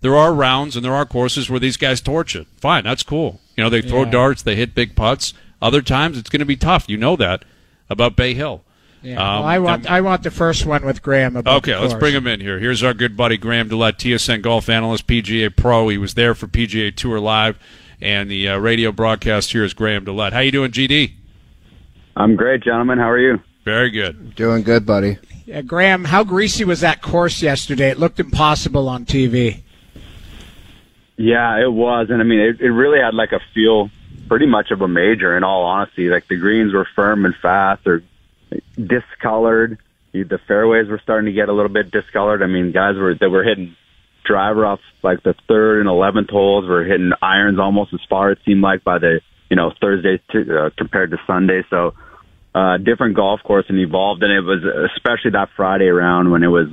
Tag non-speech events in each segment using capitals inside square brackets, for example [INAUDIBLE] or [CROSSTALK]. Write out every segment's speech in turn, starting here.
there are rounds and there are courses where these guys torch it. Fine, that's cool. You know, they throw Yeah. darts, they hit big putts. Other times it's going to be tough. You know that about Bay Hill. Yeah, Um, well, I want and- I want the first one with Graham. About Okay, let's bring him in here. Here's our good buddy Graham DeLaet, TSN golf analyst, PGA pro. He was there for PGA Tour Live, and the uh, radio broadcast here is Graham DeLaet. How you doing, GD? I'm great, gentlemen. How are you? Very good. Doing good, buddy. Yeah, Graham, how greasy was that course yesterday? It looked impossible on TV. Yeah, it was, and I mean, it, it really had like a feel, pretty much of a major. In all honesty, like the greens were firm and fast, or discolored. The fairways were starting to get a little bit discolored. I mean, guys were that were hitting driver off like the third and eleventh holes were hitting irons almost as far it seemed like by the you know Thursday to, uh, compared to Sunday. So uh, different golf course and evolved, and it was especially that Friday round when it was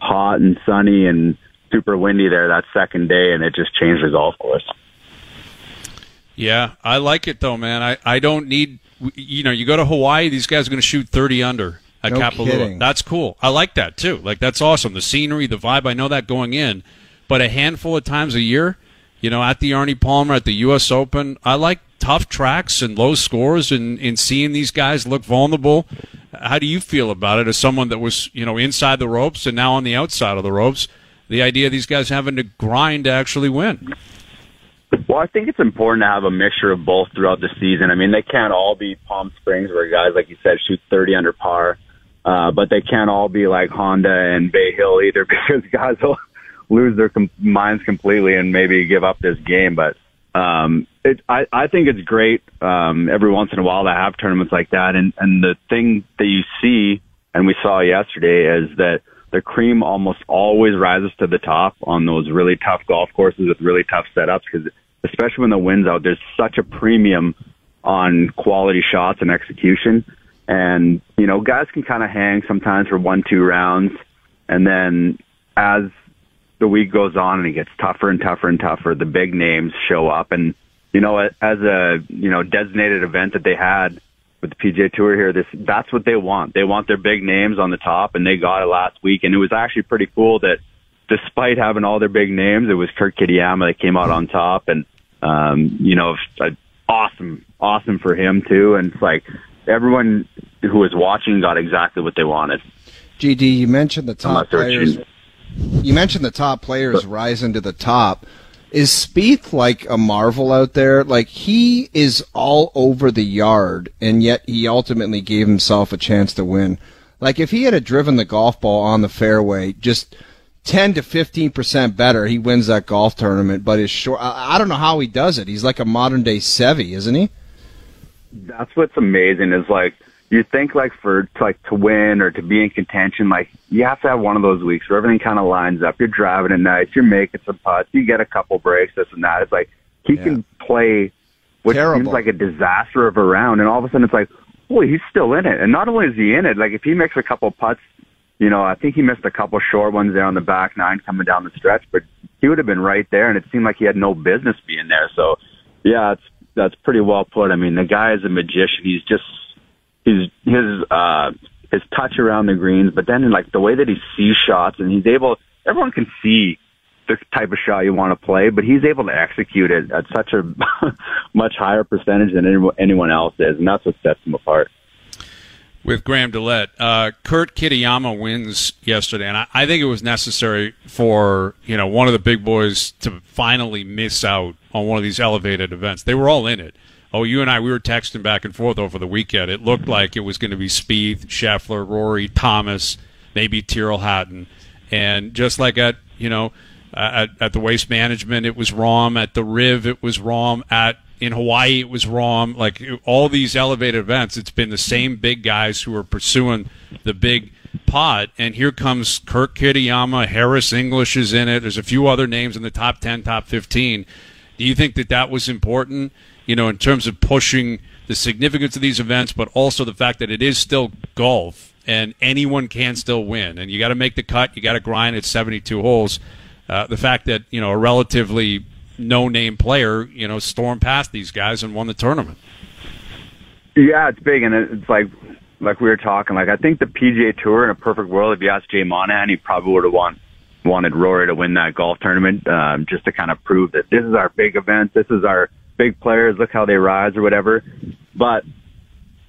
hot and sunny and super windy there that second day, and it just changed the golf course. Yeah, I like it though, man. I, I don't need, you know, you go to Hawaii, these guys are going to shoot 30 under at No Kapalua. kidding. That's cool. I like that too. Like, that's awesome. The scenery, the vibe, I know that going in. But a handful of times a year, you know, at the Arnie Palmer, at the U.S. Open, I like tough tracks and low scores and, and seeing these guys look vulnerable. How do you feel about it as someone that was, you know, inside the ropes and now on the outside of the ropes? The idea of these guys having to grind to actually win. Well, I think it's important to have a mixture of both throughout the season. I mean, they can't all be Palm Springs where guys, like you said, shoot 30 under par, uh, but they can't all be like Honda and Bay Hill either [LAUGHS] because guys will [LAUGHS] lose their com- minds completely and maybe give up this game. But um, it, I, I think it's great um, every once in a while to have tournaments like that. And, and the thing that you see, and we saw yesterday, is that the cream almost always rises to the top on those really tough golf courses with really tough setups because especially when the wind's out, there's such a premium on quality shots and execution. And, you know, guys can kind of hang sometimes for one, two rounds. And then as the week goes on and it gets tougher and tougher and tougher, the big names show up. And, you know, as a, you know, designated event that they had with the PGA Tour here, this, that's what they want. They want their big names on the top and they got it last week. And it was actually pretty cool that despite having all their big names, it was Kurt Kitayama that came out on top. And, um, you know, awesome, awesome for him too. And it's like everyone who was watching got exactly what they wanted. GD, you mentioned the top players. You mentioned the top players rising to the top. Is Spieth like a marvel out there? Like he is all over the yard, and yet he ultimately gave himself a chance to win. Like if he had driven the golf ball on the fairway, just ten to fifteen percent better, he wins that golf tournament. But his short, I, don't know how he does it. He's like a modern day Seve, isn't he? that's what's amazing is like you think like for to, like to win or to be in contention, like you have to have one of those weeks where everything kind of lines up. You're driving at night, you're making some putts, you get a couple breaks, this and that. It's like he can play which Terrible. seems like a disaster of a round, and all of a sudden it's like, boy, he's still in it. And not only is he in it, like if he makes a couple putts, you know, I think he missed a couple short ones there on the back nine coming down the stretch, but he would have been right there, and it seemed like he had no business being there. So, yeah, it's that's pretty well put. I mean, the guy is a magician. He's just his his uh his touch around the greens, but then like the way that he sees shots and he's able. Everyone can see the type of shot you want to play, but he's able to execute it at such a [LAUGHS] much higher percentage than anyone- else is, and that's what sets him apart. with Graham DeLaet. Uh, Kurt Kitayama wins yesterday, and I, I think it was necessary for you know one of the big boys to finally miss out on one of these elevated events. They were all in it. Oh, you and I, we were texting back and forth over the weekend. It looked like it was going to be Spieth, Scheffler, Rory, Thomas, maybe Tyrrell Hatton, and just like at you know at, at the Waste Management, it was Rahm. At the Riv, it was Rahm. At in Hawaii, it was Rahm. Like all these elevated events, it's been the same big guys who are pursuing the big pot. And here comes Kirk Kitayama, Harris English is in it. There's a few other names in the top 10, top 15. Do you think that that was important, you know, in terms of pushing the significance of these events, but also the fact that it is still golf and anyone can still win? And you got to make the cut, you got to grind at 72 holes. Uh, the fact that, you know, a relatively no name player, you know, stormed past these guys and won the tournament. Yeah, it's big, and it's like like we were talking. Like I think the PGA Tour in a perfect world, if you asked Jay Monahan, he probably would have won wanted Rory to win that golf tournament um, just to kind of prove that this is our big event, this is our big players, look how they rise or whatever. But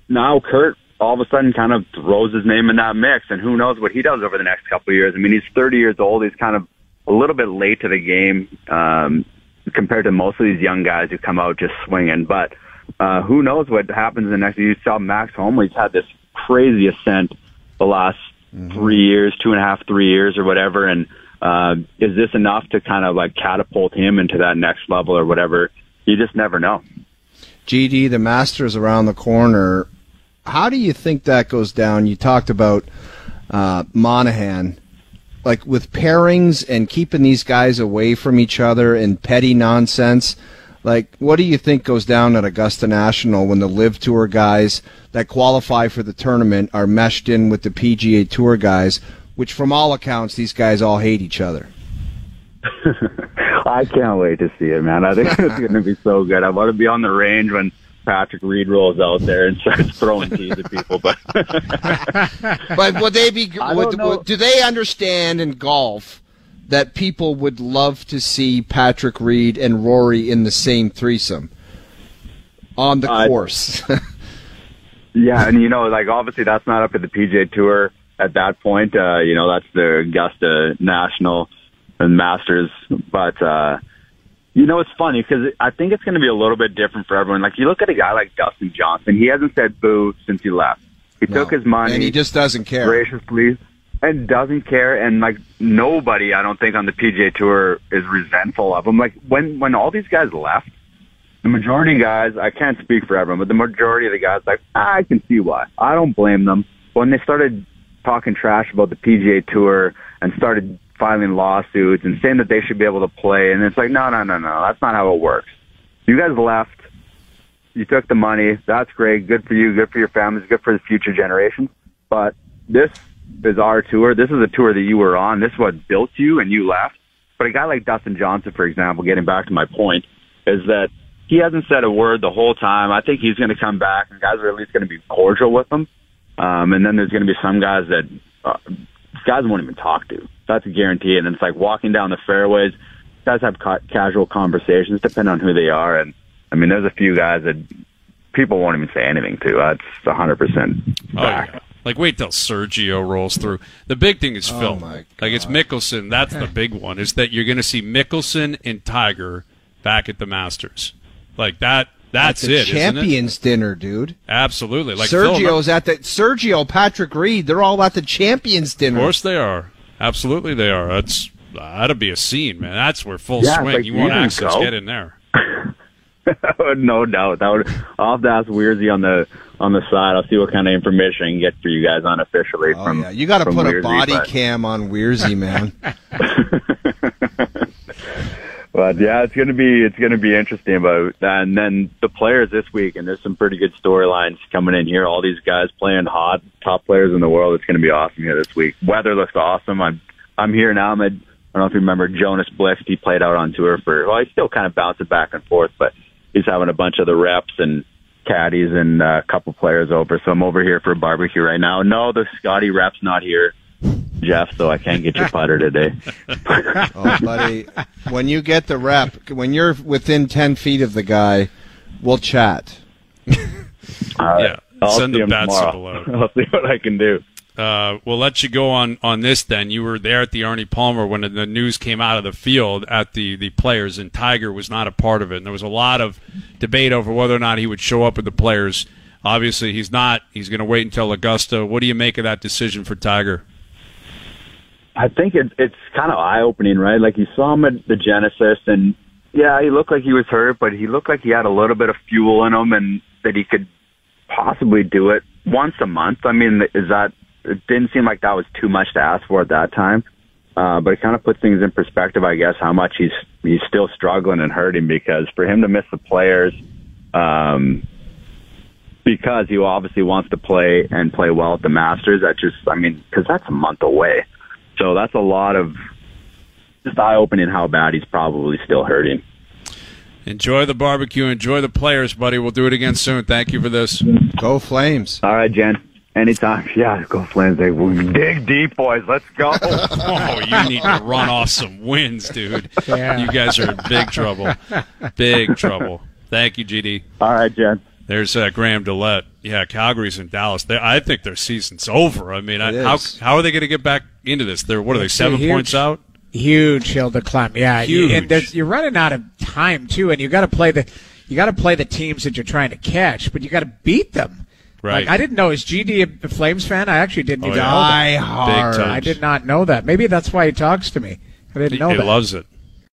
now Kurt all of a sudden kind of throws his name in that mix, and who knows what he does over the next couple of years. I mean, he's 30 years old. He's kind of a little bit late to the game um, compared to most of these young guys who come out just swinging. But uh, who knows what happens in the next? You saw Max Homa. He's had this crazy ascent the last mm-hmm. three years, two and a half, three years, or whatever. And uh, is this enough to kind of like catapult him into that next level or whatever? You just never know. GD, the Masters around the corner. How do you think that goes down? You talked about uh, Monahan, like with pairings and keeping these guys away from each other and petty nonsense. Like, what do you think goes down at Augusta National when the LIV Tour guys that qualify for the tournament are meshed in with the PGA Tour guys, which from all accounts, these guys all hate each other? [LAUGHS] I can't wait to see it, man. I think it's going to be so good. I want to be on the range when Patrick Reed rolls out there and starts throwing tees at people. But [LAUGHS] but would they be? [LAUGHS] Would, would, do they understand in golf that people would love to see Patrick Reed and Rory in the same threesome on the uh, course? [LAUGHS] yeah, and you know, like obviously that's not up to the PGA Tour at that point. Uh, you know, that's the Augusta National and Masters, but. uh you know, it's funny because I think it's going to be a little bit different for everyone. Like you look at a guy like Dustin Johnson, he hasn't said boo since he left. He no. took his money, and he just doesn't care graciously, and doesn't care. And like nobody, I don't think on the PGA Tour is resentful of him. Like when when all these guys left, the majority of guys, I can't speak for everyone, but the majority of the guys, like I can see why. I don't blame them. When they started talking trash about the PGA Tour and started filing lawsuits and saying that they should be able to play. And it's like, no, no, no, no. That's not how it works. You guys left. You took the money. That's great. Good for you. Good for your families. Good for the future generations. But this is our tour. This is a tour that you were on. This is what built you and you left. But a guy like Dustin Johnson, for example, getting back to my point, is that he hasn't said a word the whole time. I think he's going to come back and guys are at least going to be cordial with him. Um, and then there's going to be some guys that uh, guys won't even talk to. That's a guarantee. And it's like walking down the fairways. Guys have ca- casual conversations, depending on who they are. And I mean, there's a few guys that people won't even say anything to. That's 100 percent back. Oh, yeah. Like wait till Sergio rolls through. The big thing is Phil. Oh like it's Mickelson. That's the [LAUGHS] big one. Is that you're going to see Mickelson and Tiger back at the Masters. Like that. That's, it. Champions it? dinner, dude. Absolutely. Like Sergio's Phil, at the Sergio, Patrick Reed. They're all at the Champions dinner. Of course they are. Absolutely, they are. That's that'd be a scene, man. That's where full yeah, swing. Like you want access, go. get in there. [LAUGHS] no doubt. That would. I'll have to ask Weirzy on the on the side. I'll see what kind of information I can get for you guys unofficially. Oh, from, yeah, you got to put Weirzy, a body but... cam on Weirzy, man. [LAUGHS] [LAUGHS] but yeah, it's gonna be it's gonna be interesting that. And then the players this week, and there's some pretty good storylines coming in here. All these guys playing hot, top players in the world. It's gonna be awesome here this week. Weather looks awesome. I'm I'm here now. I'm I don't know if you remember Jonas Blixt. He played out on tour for well, he's still kind of bouncing back and forth, but he's having a bunch of the reps and caddies and uh, a couple players over. So I'm over here for a barbecue right now. No, the Scotty rep's not here. Jeff, so I can't get your putter today. [LAUGHS] oh, buddy, when you get the rep, when you're within ten feet of the guy, we'll chat. yeah, I'll send the bats below. [LAUGHS] I'll see what I can do. Uh, we'll let you go on on this. Then you were there at the Arnie Palmer when the news came out of the field at the the players, and Tiger was not a part of it. And there was a lot of debate over whether or not he would show up with the players. Obviously, he's not. He's going to wait until Augusta. What do you make of that decision for Tiger? I think it, it's kind of eye opening, right? Like you saw him at the Genesis, and yeah, he looked like he was hurt, but he looked like he had a little bit of fuel in him, and that he could possibly do it once a month. I mean, is that? It didn't seem like that was too much to ask for at that time, uh, but it kind of puts things in perspective, I guess, how much he's he's still struggling and hurting because for him to miss the players. Um, because he obviously wants to play and play well at the Masters. That just, I mean, because that's a month away. So that's a lot of just eye opening how bad he's probably still hurting. Enjoy the barbecue. Enjoy the players, buddy. We'll do it again soon. Thank you for this. Go Flames. All right, Jen. anytime, [LAUGHS] yeah, go Flames. Like, we dig deep, boys. Let's go. [LAUGHS] Oh, you need to run off some wins, dude. Yeah. You guys are in big trouble. Big trouble. Thank you, GD. All right, Jen. There's uh, Graham DeLaet. Yeah, Calgary's in Dallas. They, I think their season's over. I mean, I, how how are they going to get back into this? They're what are they It's seven huge- points out? Huge hill to climb. Yeah, you- Huge. and you're running out of time too, and you got to play the you got to play the teams that you're trying to catch, but you got to beat them. Right. Like, I didn't know is GD a Flames fan. I actually didn't Oh, even yeah. know that. I did not know that. Maybe that's why he talks to me. I didn't He, know he that. He loves it.